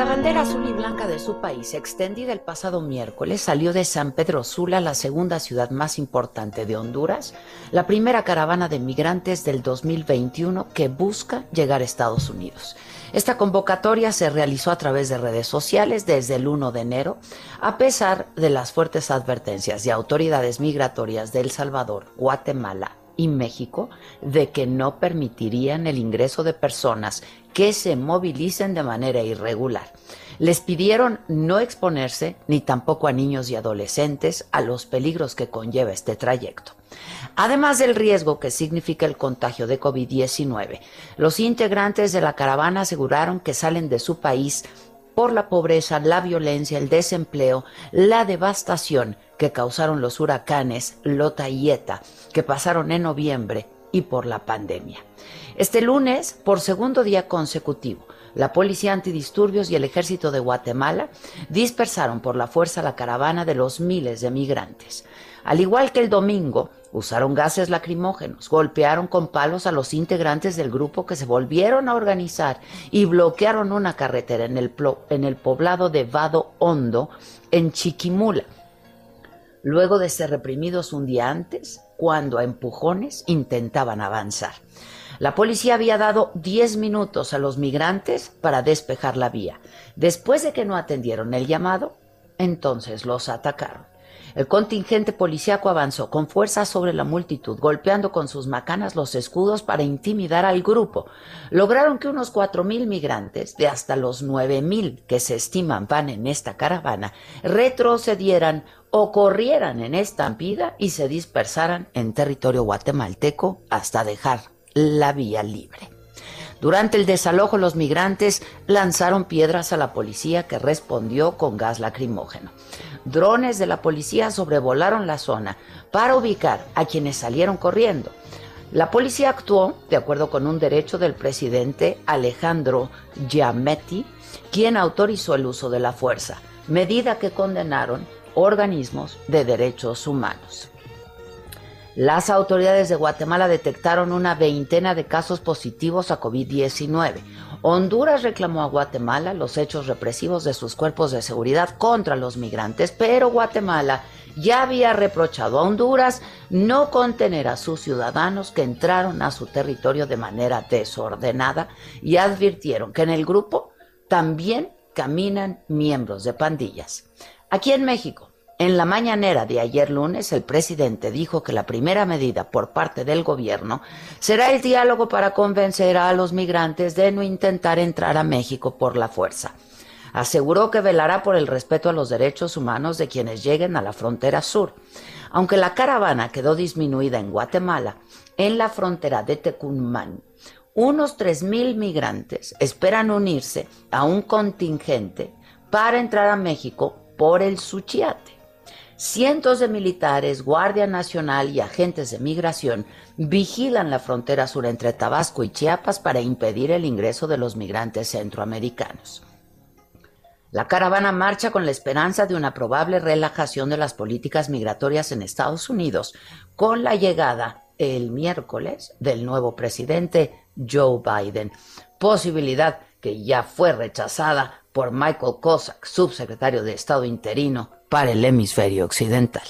La bandera azul y blanca de su país extendida el pasado miércoles, salió de San Pedro Sula, la segunda ciudad más importante de Honduras, la primera caravana de migrantes del 2021 que busca llegar a Estados Unidos. Esta convocatoria se realizó a través de redes sociales desde el 1 de enero, a pesar de las fuertes advertencias de autoridades migratorias de El Salvador, Guatemala y México de que no permitirían el ingreso de personas que se movilicen de manera irregular. Les pidieron no exponerse, ni tampoco a niños y adolescentes, a los peligros que conlleva este trayecto. Además del riesgo que significa el contagio de COVID-19, los integrantes de la caravana aseguraron que salen de su país por la pobreza, la violencia, el desempleo, la devastación que causaron los huracanes Lota y Eta, que pasaron en noviembre, y por la pandemia. Este lunes, por segundo día consecutivo, la Policía Antidisturbios y el Ejército de Guatemala dispersaron por la fuerza la caravana de los miles de migrantes. Al igual que el domingo, usaron gases lacrimógenos, golpearon con palos a los integrantes del grupo que se volvieron a organizar y bloquearon una carretera en el, en el poblado de Vado Hondo, en Chiquimula, luego de ser reprimidos un día antes, cuando a empujones intentaban avanzar. La policía había dado 10 minutos a los migrantes para despejar la vía. Después de que no atendieron el llamado, entonces los atacaron. El contingente policíaco avanzó con fuerza sobre la multitud, golpeando con sus macanas los escudos para intimidar al grupo. Lograron que unos cuatro mil migrantes, de hasta los nueve mil que se estiman van en esta caravana, retrocedieran o corrieran en estampida y se dispersaran en territorio guatemalteco hasta dejar la vía libre. Durante el desalojo los migrantes lanzaron piedras a la policía que respondió con gas lacrimógeno. Drones de la policía sobrevolaron la zona para ubicar a quienes salieron corriendo. La policía actuó de acuerdo con un derecho del presidente Alejandro Giametti, quien autorizó el uso de la fuerza, medida que condenaron organismos de derechos humanos. Las autoridades de Guatemala detectaron una veintena de casos positivos a COVID-19. Honduras reclamó a Guatemala los hechos represivos de sus cuerpos de seguridad contra los migrantes, pero Guatemala ya había reprochado a Honduras no contener a sus ciudadanos que entraron a su territorio de manera desordenada y advirtieron que en el grupo también caminan miembros de pandillas. Aquí en México, en la mañanera de ayer lunes, el presidente dijo que la primera medida por parte del gobierno será el diálogo para convencer a los migrantes de no intentar entrar a México por la fuerza. Aseguró que velará por el respeto a los derechos humanos de quienes lleguen a la frontera sur. Aunque la caravana quedó disminuida en Guatemala, en la frontera de Tecumán, unos 3.000 migrantes esperan unirse a un contingente para entrar a México por el Suchiate. Cientos de militares, Guardia Nacional y agentes de migración vigilan la frontera sur entre Tabasco y Chiapas para impedir el ingreso de los migrantes centroamericanos. La caravana marcha con la esperanza de una probable relajación de las políticas migratorias en Estados Unidos con la llegada el miércoles del nuevo presidente Joe Biden, posibilidad que ya fue rechazada por Michael Cossack, subsecretario de Estado interino para el hemisferio occidental.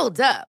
Hold up.